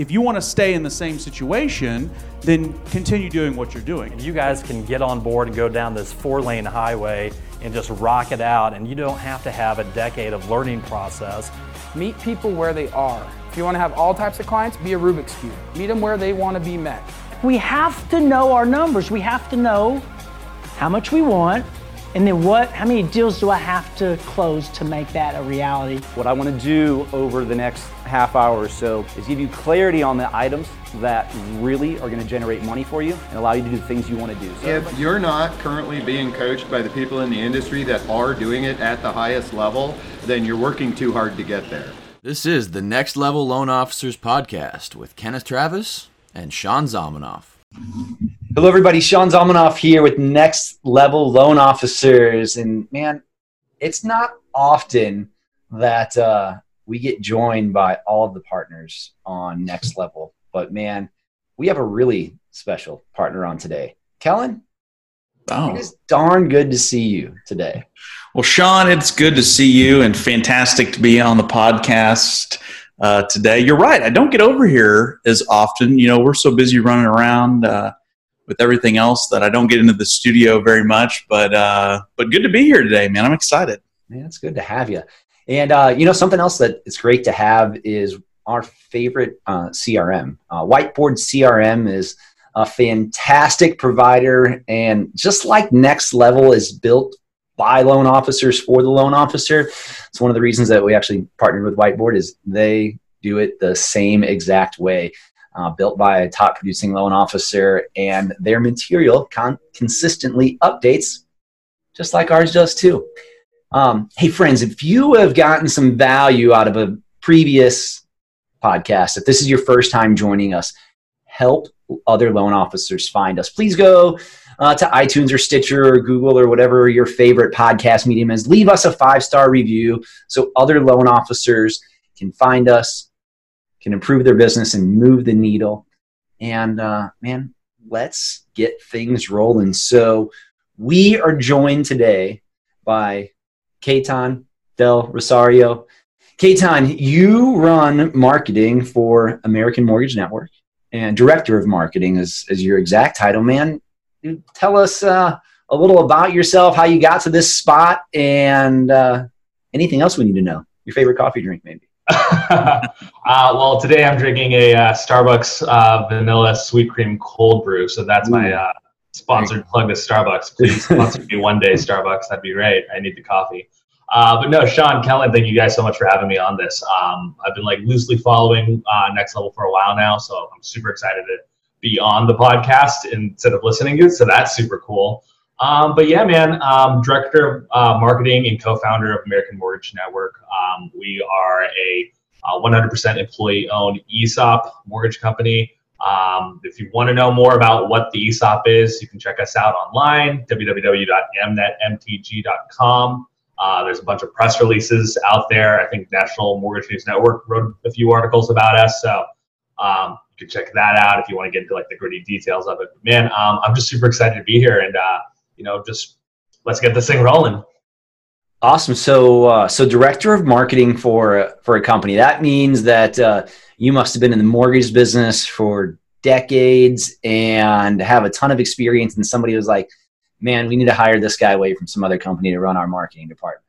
if you want to stay in the same situation, then continue doing what you're doing. You guys can get on board and go down this four lane highway and just rock it out, and you don't have to have a decade of learning process. Meet people where they are. If you want to have all types of clients, be a Rubik's Cube. Meet them where they want to be met. We have to know our numbers. We have to know how much we want, and then what, how many deals do I have to close to make that a reality? What I want to do over the next half hour or so is give you clarity on the items that really are going to generate money for you and allow you to do the things you want to do. So if you're not currently being coached by the people in the industry that are doing it at the highest level, then you're working too hard to get there. This is the Next Level Loan Officers Podcast with Kenneth Travis and Sean Zalmanoff. Hello, everybody. Sean Zalmanoff here with Next Level Loan Officers. And man, it's not often that uh, we get joined by all of the partners on Next Level. But man, we have a really special partner on today. Kellen, oh. it is darn good to see you today. Well, Sean, it's good to see you and fantastic to be on the podcast uh, today. You're right. I don't get over here as often. You know, we're so busy running around. Uh, with everything else that I don't get into the studio very much. But uh, but good to be here today, man. I'm excited. Man, it's good to have you. And uh, you know something else that it's great to have is our favorite uh, CRM. Uh, Whiteboard CRM is a fantastic provider, and just like Next Level is built by loan officers for the loan officer. It's one of the reasons that we actually partnered with Whiteboard is they do it the same exact way uh, built by a top producing loan officer, and their material con- consistently updates, just like ours does too. Um, hey, friends, if you have gotten some value out of a previous podcast, if this is your first time joining us, help other loan officers find us. Please go uh, to iTunes or Stitcher or Google or whatever your favorite podcast medium is. Leave us a five star review so other loan officers can find us can improve their business and move the needle. And uh, man, let's get things rolling. So we are joined today by Caton Del Rosario. Caton, you run marketing for American Mortgage Network and director of marketing is, is your exact title. Man, tell us uh, a little about yourself, how you got to this spot, and uh, anything else we need to know. Your favorite coffee drink, maybe. uh, well, today I'm drinking a uh, Starbucks uh, vanilla sweet cream cold brew. So that's Ooh. my uh, sponsored plug to Starbucks. Please sponsor me one day, Starbucks. That'd be great. I need the coffee. Uh, but no, Sean, Kellen, thank you guys so much for having me on this. Um, I've been like loosely following uh, Next Level for a while now, so I'm super excited to be on the podcast instead of listening to it. So that's super cool. Um, but yeah, man, um, director of uh, marketing and co-founder of American Mortgage Network. Um, we are a uh, 100% employee-owned ESOP mortgage company. Um, if you want to know more about what the ESOP is, you can check us out online, www.mnetmtg.com. Uh, there's a bunch of press releases out there. I think National Mortgage News Network wrote a few articles about us. So um, you can check that out if you want to get into like the gritty details of it. But man, um, I'm just super excited to be here and uh, you know, just let's get this thing rolling. Awesome. So, uh, so director of marketing for for a company. That means that uh, you must have been in the mortgage business for decades and have a ton of experience. And somebody was like, "Man, we need to hire this guy away from some other company to run our marketing department."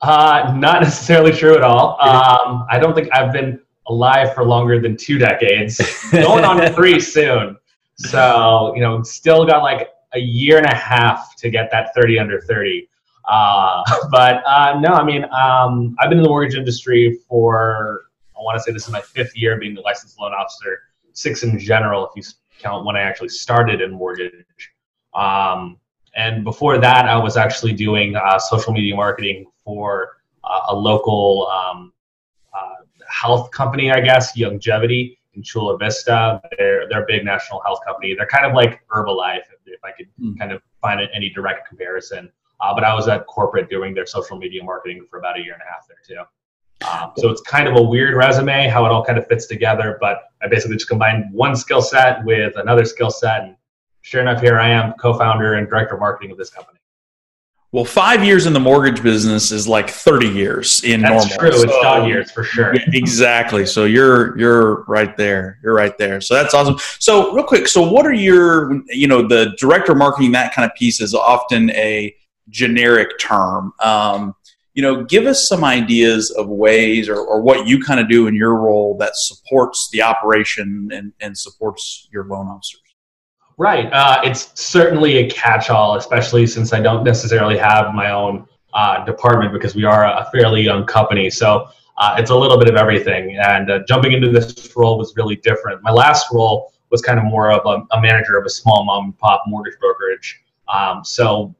Uh, not necessarily true at all. Um, I don't think I've been alive for longer than two decades. Going on three soon. So, you know, still got like a year and a half to get that 30 under 30. Uh, but uh, no, I mean, um, I've been in the mortgage industry for, I want to say this is my fifth year being the licensed loan officer, six in general, if you count when I actually started in mortgage. Um, and before that, I was actually doing uh, social media marketing for uh, a local um, uh, health company, I guess, Youngevity in Chula Vista. They're they're a big national health company. They're kind of like Herbalife, if I could mm. kind of find any direct comparison. Uh, but I was at corporate doing their social media marketing for about a year and a half there too. Um, so it's kind of a weird resume how it all kind of fits together. But I basically just combined one skill set with another skill set, and sure enough, here I am, co-founder and director of marketing of this company. Well, five years in the mortgage business is like thirty years in normal That's normal. true. It's dog years for sure. Yeah, exactly. So you're you're right there. You're right there. So that's awesome. So real quick, so what are your you know the director of marketing that kind of piece is often a generic term. Um, you know, give us some ideas of ways or, or what you kind of do in your role that supports the operation and, and supports your loan officers. Right. Uh, it's certainly a catch-all, especially since I don't necessarily have my own uh, department because we are a fairly young company. So uh, it's a little bit of everything. And uh, jumping into this role was really different. My last role was kind of more of a, a manager of a small mom and pop mortgage brokerage. Um, so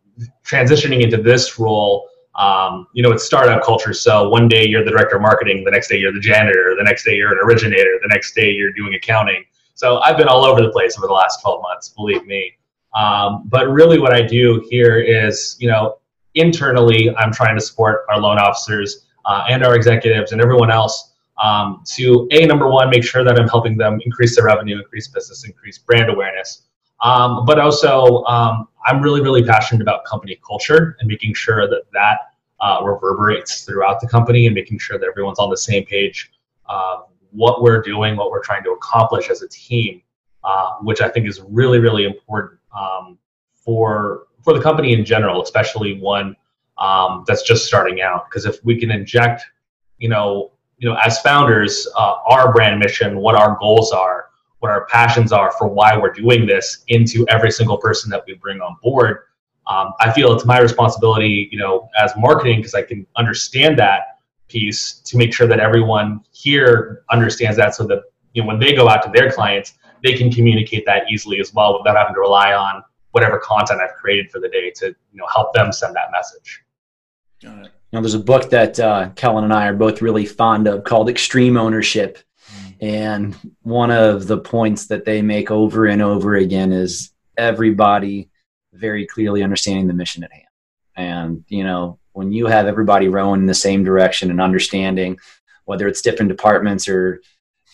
transitioning into this role, um, you know, it's startup culture. So one day you're the director of marketing, the next day you're the janitor, the next day you're an originator, the next day you're doing accounting. So I've been all over the place over the last 12 months, believe me. Um, but really, what I do here is, you know, internally, I'm trying to support our loan officers uh, and our executives and everyone else um, to a number one, make sure that I'm helping them increase their revenue, increase business, increase brand awareness. Um, but also, um, I'm really, really passionate about company culture and making sure that that uh, reverberates throughout the company and making sure that everyone's on the same page. Uh, what we're doing, what we're trying to accomplish as a team, uh, which I think is really, really important um, for for the company in general, especially one um, that's just starting out. Because if we can inject, you know, you know, as founders, uh, our brand mission, what our goals are, what our passions are for why we're doing this into every single person that we bring on board. Um, I feel it's my responsibility, you know, as marketing, because I can understand that piece to make sure that everyone here understands that so that you know when they go out to their clients they can communicate that easily as well without having to rely on whatever content I've created for the day to you know help them send that message. Now, there's a book that uh, Kellen and I are both really fond of called Extreme Ownership. And one of the points that they make over and over again is everybody very clearly understanding the mission at hand. And, you know, when you have everybody rowing in the same direction and understanding whether it's different departments or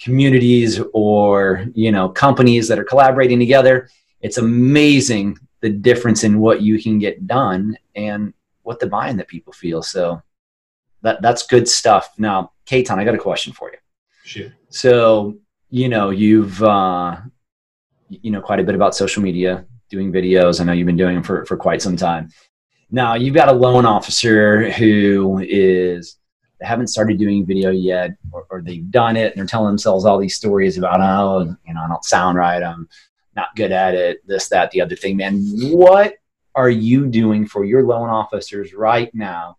communities or, you know, companies that are collaborating together, it's amazing the difference in what you can get done and what the buy-in that people feel. So that that's good stuff. Now, Caton, I got a question for you. Shoot. So, you know, you've uh, you know quite a bit about social media, doing videos. I know you've been doing them for, for quite some time. Now, you've got a loan officer who is they haven't started doing video yet, or, or they've done it and they're telling themselves all these stories about, oh, you know, I don't sound right, I'm not good at it, this, that, the other thing. Man, what are you doing for your loan officers right now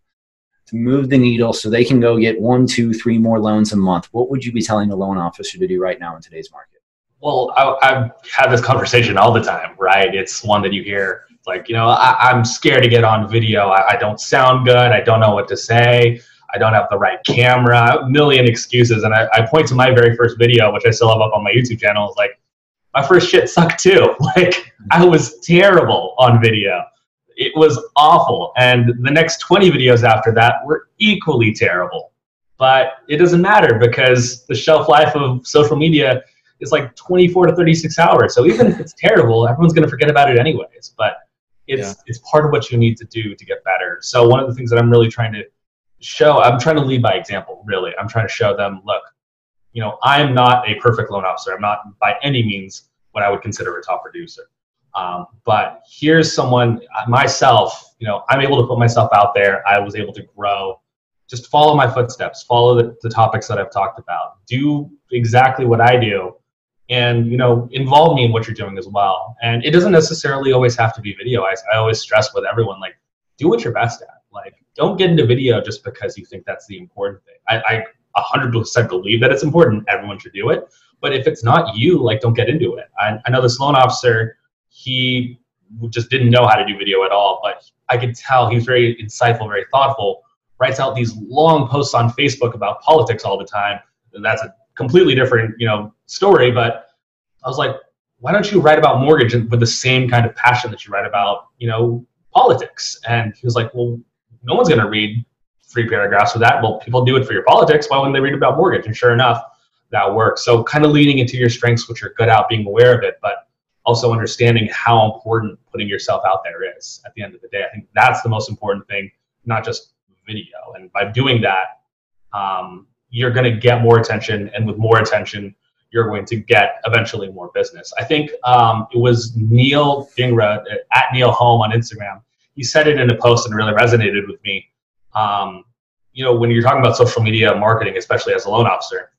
to move the needle so they can go get one, two, three more loans a month? What would you be telling a loan officer to do right now in today's market? Well, I, I've this conversation all the time, right? It's one that you hear like, you know, I, am scared to get on video. I, I don't sound good. I don't know what to say. I don't have the right camera, a million excuses. And I, I, point to my very first video, which I still have up on my YouTube channel. It's like, my first shit sucked too. Like, I was terrible on video. It was awful. And the next 20 videos after that were equally terrible. But it doesn't matter because the shelf life of social media is like 24 to 36 hours. So even if it's terrible, everyone's going to forget about it anyways. But it's yeah. it's part of what you need to do to get better. So one of the things that I'm really trying to show, I'm trying to lead by example. Really, I'm trying to show them, look, you know, I'm not a perfect loan officer. I'm not by any means what I would consider a top producer. Um, but here's someone myself. You know, I'm able to put myself out there. I was able to grow. Just follow my footsteps. Follow the, the topics that I've talked about. Do exactly what I do and you know involve me in what you're doing as well. And it doesn't necessarily always have to be video. I, I always stress with everyone like do what you're best at. Like don't get into video just because you think that's the important thing. I, I 100% believe that it's important everyone should do it. But if it's not you like don't get into it. I, I know this loan officer he just didn't know how to do video at all but i could tell he was very insightful very thoughtful writes out these long posts on facebook about politics all the time. And that's a completely different, you know, story. But I was like, why don't you write about mortgage with the same kind of passion that you write about, you know, politics? And he was like, well, no one's going to read three paragraphs for that. Well, people do it for your politics. Why wouldn't they read about mortgage? And sure enough, that works. So kind of leaning into your strengths, which you're good at, being aware of it, but also understanding how important putting yourself out there is at the end of the day. I think that's the most important thing, not just video. And by doing that, um, you're going to get more attention, and with more attention, you're going to get eventually more business. I think um, it was Neil Dingra at Neil Home on Instagram. He said it in a post and really resonated with me. Um, you know, when you're talking about social media marketing, especially as a loan officer,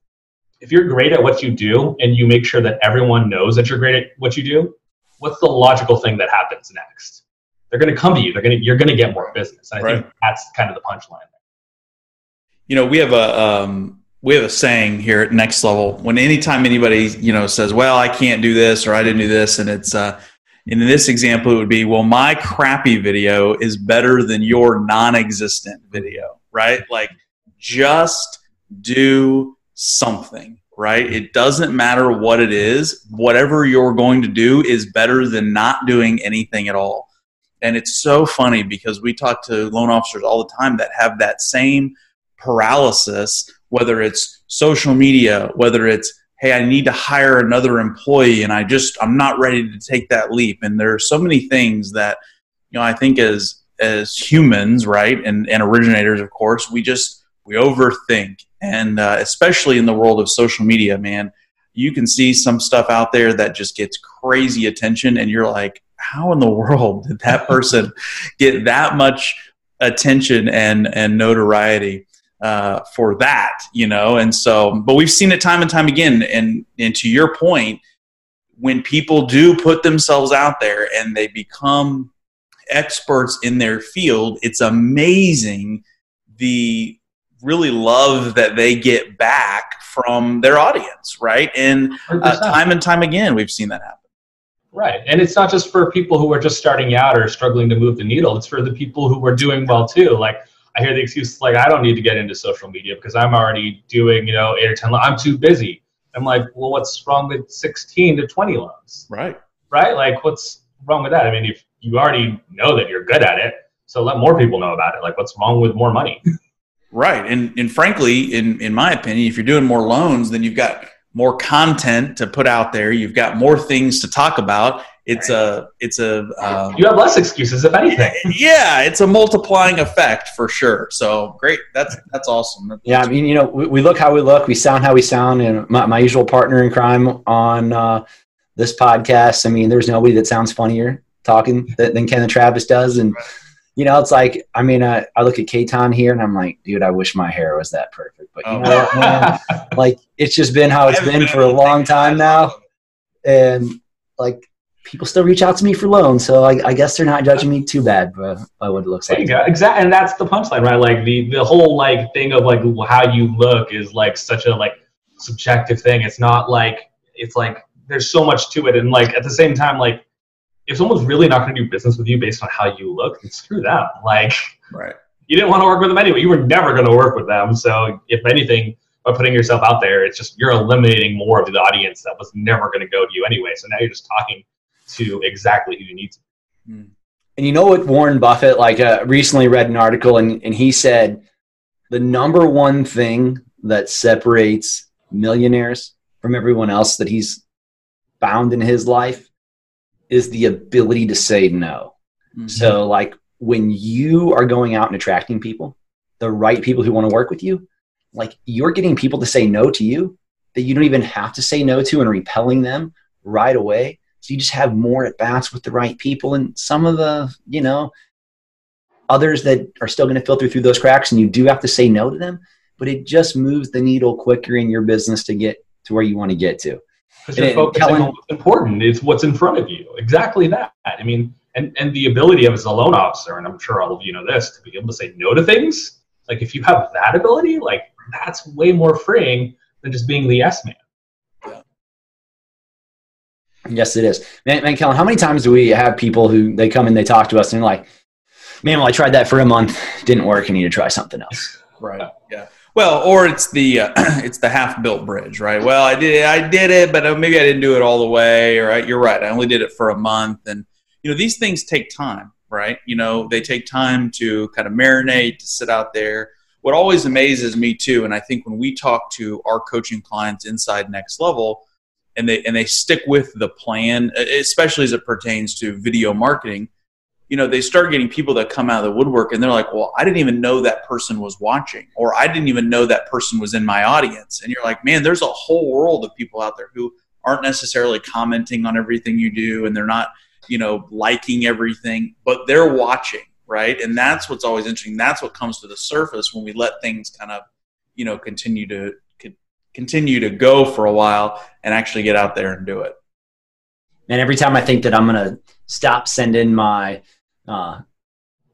if you're great at what you do and you make sure that everyone knows that you're great at what you do, what's the logical thing that happens next? They're going to come to you. They're going to you're going to get more business. And I Right. think that's kind of the punchline. you know we have a um, we have a saying here at next level when anytime anybody you know says well i can't do this or i didn't do this and it's uh in this example it would be well my crappy video is better than your non-existent video right? Like just do something right? It doesn't matter what it is. Whatever you're going to do is better than not doing anything at all. And it's so funny because we talk to loan officers all the time that have that same paralysis, whether it's social media, whether it's, hey, I need to hire another employee and I just, I'm not ready to take that leap. And there are so many things that, you know, I think as, as humans, right, and, and originators, of course, we just, we overthink. And uh, especially in the world of social media, man, you can see some stuff out there that just gets crazy attention and you're like, how in the world did that person get that much attention and, and notoriety? Uh, for that, you know. And so, but we've seen it time and time again. And and to your point, when people do put themselves out there and they become experts in their field, it's amazing the really love that they get back from their audience, right? And uh, time and time again, we've seen that happen. Right. And it's not just for people who are just starting out or struggling to move the needle. It's for the people who are doing well too. Like I hear the excuse like I don't need to get into social media because I'm already doing, you know, eight or ten Loans. I'm too busy. I'm like, well, what's wrong with 16 to 20 loans? Right. Right? Like what's wrong with that? I mean, if you already know that you're good at it, so let more people know about it. Like what's wrong with more money? Right. And and frankly, in in my opinion, if you're doing more loans, then you've got more content to put out there. You've got more things to talk about. It's a it's a um, You have less excuses, if anything. yeah, it's a multiplying effect for sure. So great. That's that's awesome. Yeah, I mean, you know, we, we look how we look, we sound how we sound, and my, my usual partner in crime on uh, this podcast. I mean, there's nobody that sounds funnier talking than, than Ken and Travis does, and you know, it's like, I mean, I, I look at Caton here, and I'm like, dude, I wish my hair was that perfect, but you Oh. know what, man? like, it's just been how it's been for a long time now, and like. People still reach out to me for loans, so I, I guess they're not judging me too bad by, by what it looks There like. you. Exactly, and that's the punchline, right? Like the the whole like thing of like how you look is like such a like subjective thing. It's not like it's like there's so much to it, and like at the same time, like if someone's really not going to do business with you based on how you look, then screw them. Like Right. you didn't want to work with them anyway. You were never going to work with them. So if anything, by putting yourself out there, it's just you're eliminating more of the audience that was never going to go to you anyway. So now you're just talking to exactly who you need to. be. And you know what Warren Buffett like uh, recently read an article and, and he said the number one thing that separates millionaires from everyone else that he's found in his life is the ability to say no. So like when you are going out and attracting people, the right people who want to work with you, like you're getting people to say no to you that you don't even have to say no to and repelling them right away. So you just have more at bats with the right people and some of the, you know, others that are still going to filter through those cracks and you do have to say no to them, but it just moves the needle quicker in your business to get to where you want to get to. because you're focusing Kellen- on what's important. It's what's in front of you. Exactly that. I mean, and and the ability of as a loan officer, and I'm sure all of you know this, to be able to say no to things. Like if you have that ability, like that's way more freeing than just being the yes man. Yes, it is. Man, man, Kellen, how many times do we have people who they come and they talk to us and like, man, well, I tried that for a month, didn't work. I need to try something else. Right. Yeah. Well, or it's the uh, it's the half built bridge, right? Well, I did I did it, but uh, maybe I didn't do it all the way. Or I, you're right, I only did it for a month, and you know these things take time, right? You know they take time to kind of marinate, to sit out there. What always amazes me too, and I think when we talk to our coaching clients inside Next Level, and they and they stick with the plan, especially as it pertains to video marketing. You know, they start getting people that come out of the woodwork and they're like, "Well, I didn't even know that person was watching, or I didn't even know that person was in my audience." And you're like, "Man, there's a whole world of people out there who aren't necessarily commenting on everything you do, and they're not, you know, liking everything, but they're watching." Right, and that's what's always interesting. That's what comes to the surface when we let things kind of, you know, continue to continue to go for a while and actually get out there and do it. And every time I think that I'm going to stop sending my uh,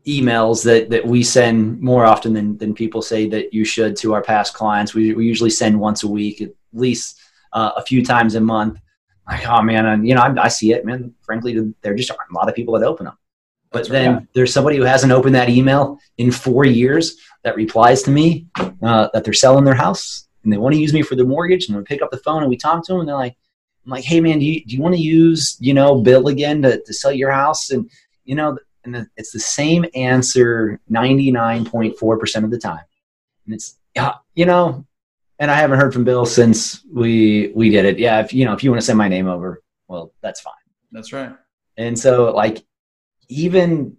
emails that, that we send more often than, than people say that you should to our past clients, we, we usually send once a week, at least uh, a few times a month. Like, oh man, and, you know, I, I, see it, man. Frankly, there just aren't a lot of people that open them. But That's then right. there's somebody who hasn't opened that email in four years that replies to me uh, that they're selling their house and they want to use me for the mortgage and we pick up the phone and we talk to them and they're like i'm like hey man do you, do you want to use you know bill again to, to sell your house? And you know and it's the same answer 99.4% of the time. And it's yeah you know and i haven't heard from bill since we we did it. Yeah if you know if you want to send my name over well that's fine. That's right. And so like even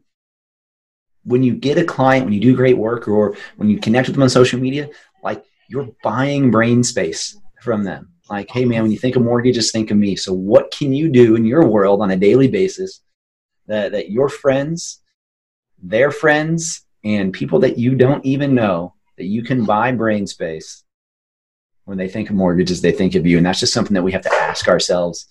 when you get a client when you do great work or when you connect with them on social media you're buying brain space from them. Like, hey man, when you think of mortgages, think of me. So what can you do in your world on a daily basis that, that your friends, their friends, and people that you don't even know that you can buy brain space when they think of mortgages, they think of you. And that's just something that we have to ask ourselves.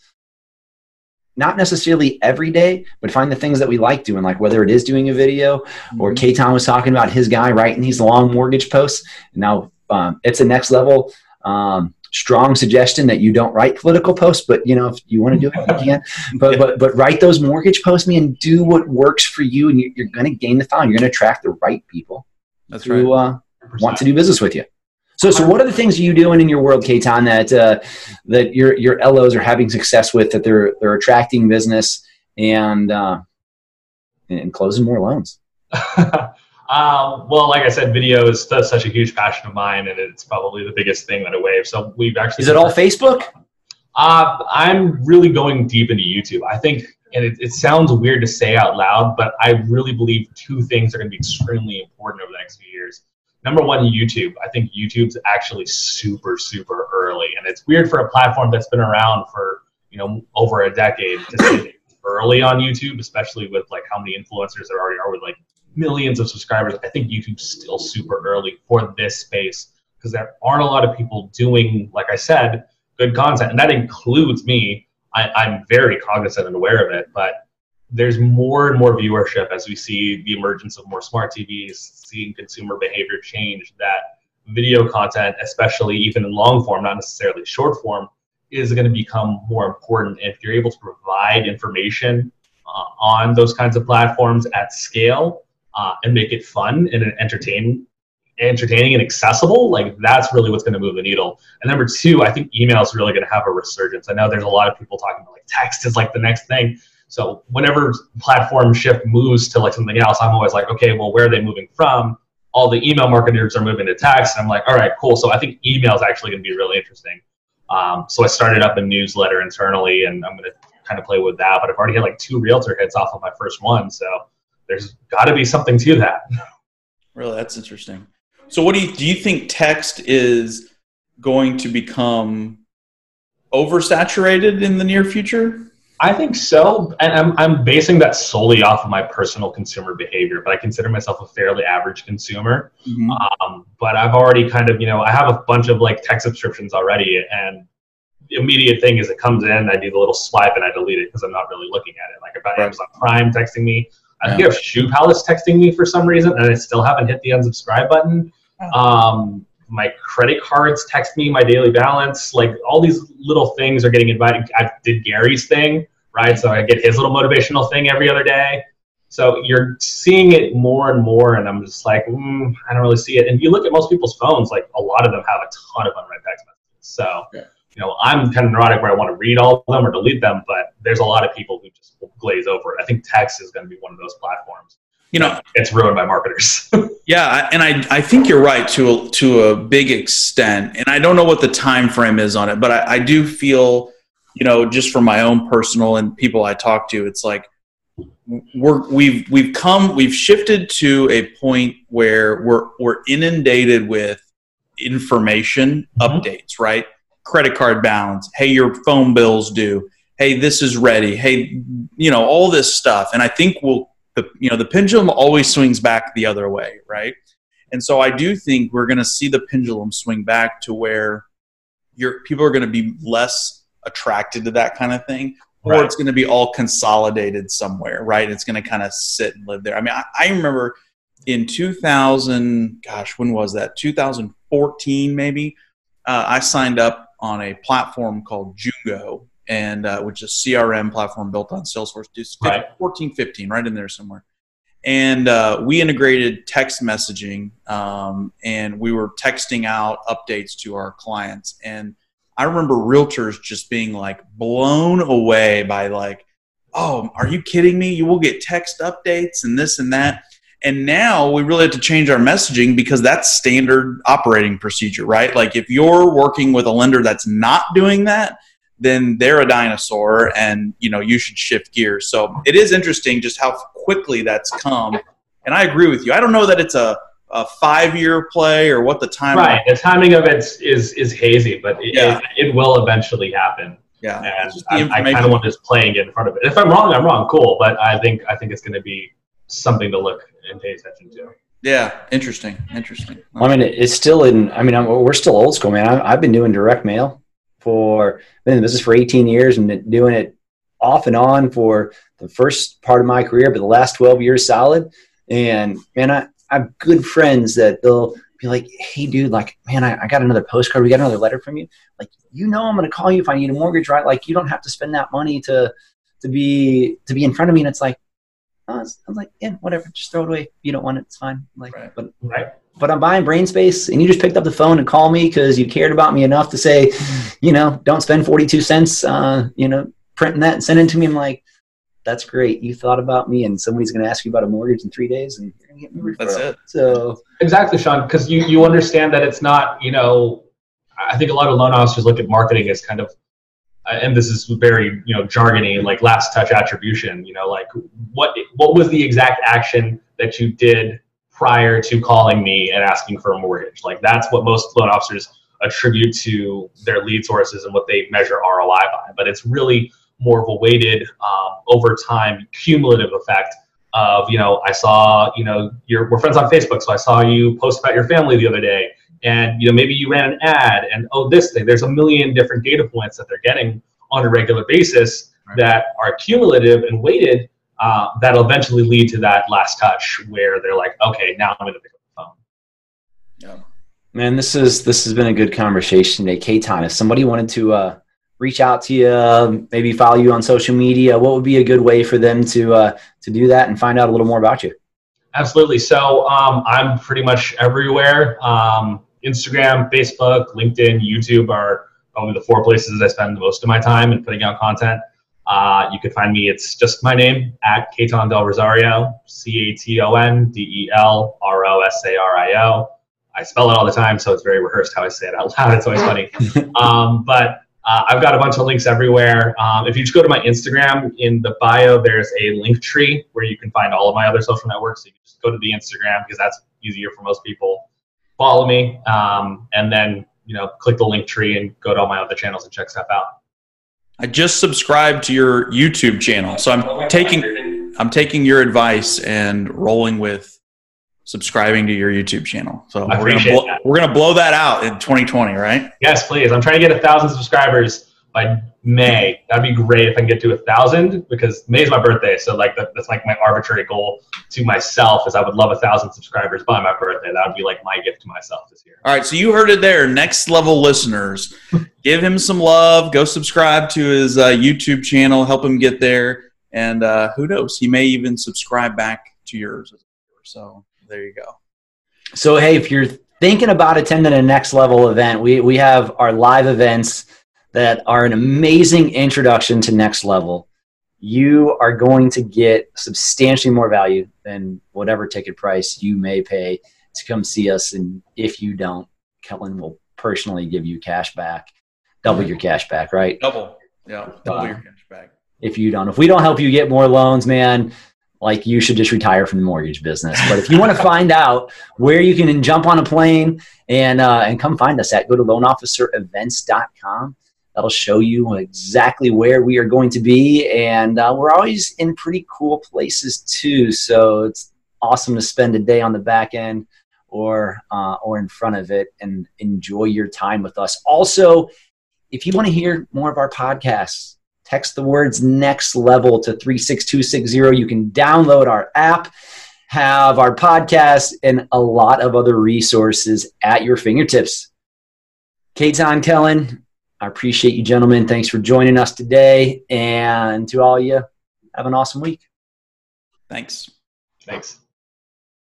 Not necessarily every day, but find the things that we like doing, like whether it is doing a video or mm-hmm. K was talking about his guy writing these long mortgage posts. And now um, it's a next level um, strong suggestion that you don't write political posts, but you know if you want to do it, you can. But but but write those mortgage posts, me, and do what works for you, and you're, going to gain the following. You're going to attract the right people That's who right. uh, want to do business with you. So, so what are the things you doing in your world, Caton, that uh, that your your LOs are having success with, that they're they're attracting business and uh, and closing more loans? Um, well, like I said, video is such a huge passion of mine, and it's probably the biggest thing that I wave. So we've actually. Is it all Facebook? Uh, I'm really going deep into YouTube. I think, and it, it sounds weird to say out loud, but I really believe two things are going to be extremely important over the next few years. Number one, YouTube. I think YouTube's actually super, super early, and it's weird for a platform that's been around for you know over a decade to say early on YouTube, especially with like how many influencers there already are with like millions of subscribers. I think YouTube's still super early for this space because there aren't a lot of people doing, like I said, good content. And that includes me. I, I'm very cognizant and aware of it, but there's more and more viewership as we see the emergence of more smart TVs, seeing consumer behavior change that video content, especially even in long form, not necessarily short form, is going to become more important. If you're able to provide information uh, on those kinds of platforms at scale, uh, and make it fun and entertain entertaining and accessible, like that's really what's going to move the needle. And number two, I think email is really going to have a resurgence. I know there's a lot of people talking about like text is like the next thing. So whenever platform shift moves to like something else, I'm always like, okay, well, where are they moving from? All the email marketers are moving to text. And I'm like, all right, cool. So I think email is actually going to be really interesting. Um, so I started up a newsletter internally, and I'm going to kind of play with that. But I've already had like two realtor hits off of my first one, so there's got to be something to that. Really, that's interesting. So, what do you do? You think text is going to become oversaturated in the near future? I think so, and I'm I'm basing that solely off of my personal consumer behavior. But I consider myself a fairly average consumer. Mm-hmm. Um, but I've already kind of you know I have a bunch of like tech subscriptions already, and the immediate thing is it comes in, I do the little swipe, and I delete it because I'm not really looking at it. Like if right. Amazon Prime texting me, I think yeah. I have Shoe Palace texting me for some reason, and I still haven't hit the unsubscribe button. Oh. Um, my credit cards text me my daily balance. Like all these little things are getting invited. I did Gary's thing, right? So I get his little motivational thing every other day. So you're seeing it more and more, and I'm just like, mm, I don't really see it. And you look at most people's phones, like a lot of them have a ton of unread text messages. So, yeah. You know, I'm kind of neurotic where I want to read all of them or delete them, but there's a lot of people who just glaze over it. I think text is going to be one of those platforms. You know, it's ruined by marketers. yeah, and I, I think you're right to a, to a big extent, and I don't know what the time frame is on it, but I, I do feel you know, just from my own personal and people I talk to, it's like we're we've we've come we've shifted to a point where we're we're inundated with information Mm-hmm. updates, right? Credit card balance, hey, your phone bill's due, hey, this is ready, hey, you know, all this stuff. And I think we'll the you know the pendulum always swings back the other way, right? And so I do think we're going to see the pendulum swing back to where your people are going to be less attracted to that kind of thing, or Right. it's going to be all consolidated somewhere, right? It's going to kind of sit and live there. I mean, I, I remember in 2000, gosh, when was that? 2014, maybe. Uh, I signed up on a platform called Jungo, and uh, which is a CRM platform built on Salesforce. It's Right. 14, 15, right in there somewhere. And uh, we integrated text messaging, um, and we were texting out updates to our clients. And I remember realtors just being like blown away by like, "Oh, are you kidding me? You will get text updates and this and that." And now we really have to change our messaging because that's standard operating procedure, right? Like if you're working with a lender that's not doing that, then they're a dinosaur and you know you should shift gears. So it is interesting just how quickly that's come. And I agree with you. I don't know that it's a, a five year play or what the time Right. The timing of it is is hazy, but it, Yeah. it, it will eventually happen. Yeah. And It's just the I, I kind of want just playing in front of it. If I'm wrong, I'm wrong. Cool, but I think I think it's going to be something to look and pay attention to. Yeah, interesting, interesting. I mean, it's still in. I mean, I'm, we're still old school, man. I, I've been doing direct mail for been in the business for 18 years and doing it off and on for the first part of my career, but the last 12 years solid. And man, I, I have good friends that they'll be like, "Hey, dude, like, man, I, I got another postcard. We got another letter from you. Like, you know, I'm going to call you if I need a mortgage, right? Like, you don't have to spend that money to to be to be in front of me." And it's like, oh, it's- I was like, yeah, whatever, just throw it away. If you don't want it, it's fine. Like, but Right. but I'm buying brain space, and you just picked up the phone and called me because you cared about me enough to say, you know, don't spend 42 cents, uh, you know, printing that and sending it to me. I'm like, that's great. You thought about me, and somebody's going to ask you about a mortgage in three days, and you're going to get me a That's it. So Exactly, Sean, because you, you understand that it's not, you know, I think a lot of loan officers look at marketing as kind of, and this is very, you know, jargony, like last touch attribution, you know, like what what was the exact action that you did prior to calling me and asking for a mortgage? Like that's what most loan officers attribute to their lead sources and what they measure ROI by. But it's really more of a weighted um, over time cumulative effect of you know I saw you know we're friends on Facebook, so I saw you post about your family the other day, and you know maybe you ran an ad, and oh this thing. There's a million different data points that they're getting on a regular basis that are cumulative and weighted. Uh, that'll eventually lead to that last touch where they're like, okay, now I'm going to pick up the phone. Man, this is this has been a good conversation today. Caton, if somebody wanted to uh, reach out to you, maybe follow you on social media, what would be a good way for them to uh, to do that and find out a little more about you? Absolutely. So um, I'm pretty much everywhere. Um, Instagram, Facebook, LinkedIn, YouTube are probably the four places I spend most of my time in putting out content. Uh, you can find me. It's just my name at Caton Del Rosario, C A T O N D E L R O S A R I O. I spell it all the time, so it's very rehearsed how I say it out loud. It's always funny. um, but uh, I've got a bunch of links everywhere. Um, if you just go to my Instagram, in the bio, there's a link tree where you can find all of my other social networks. So you can just go to the Instagram because that's easier for most people. Follow me, um, and then you know click the link tree and go to all my other channels and check stuff out. I just subscribed to your YouTube channel, so I'm taking I'm taking your advice and rolling with subscribing to your YouTube channel. So I we're gonna appreciate blow, that. we're gonna blow that out in 2020, right? Yes, please. I'm trying to get a thousand subscribers by May. That'd be great if I can get to a thousand because May is my birthday. So like that, that's like my arbitrary goal to myself is I would love a thousand subscribers by my birthday. That would be like my gift to myself this year. All right, so you heard it there. Next level listeners, give him some love. Go subscribe to his uh, YouTube channel. Help him get there, and uh, who knows, he may even subscribe back to yours. So there you go. So hey, if you're thinking about attending a next level event, we we have our live events that are an amazing introduction to next level. You are going to get substantially more value than whatever ticket price you may pay to come see us. And if you don't, Kellen will personally give you cash back, double your cash back, right? Double. Yeah, double Uh, your cash back. if you don't. If we don't help you get more loans, man, like you should just retire from the mortgage business. But if you want to find out where you can jump on a plane and uh, and come find us at go to loanofficerevents.com. That'll show you exactly where we are going to be, and uh, we're always in pretty cool places too. So it's awesome to spend a day on the back end or uh, or in front of it and enjoy your time with us. Also, if you want to hear more of our podcasts, text the words next level to 36260. You can download our app, have our podcast, and a lot of other resources at your fingertips. Caton Kellen, I appreciate you, gentlemen. Thanks for joining us today. And to all you, have an awesome week. Thanks. Thanks.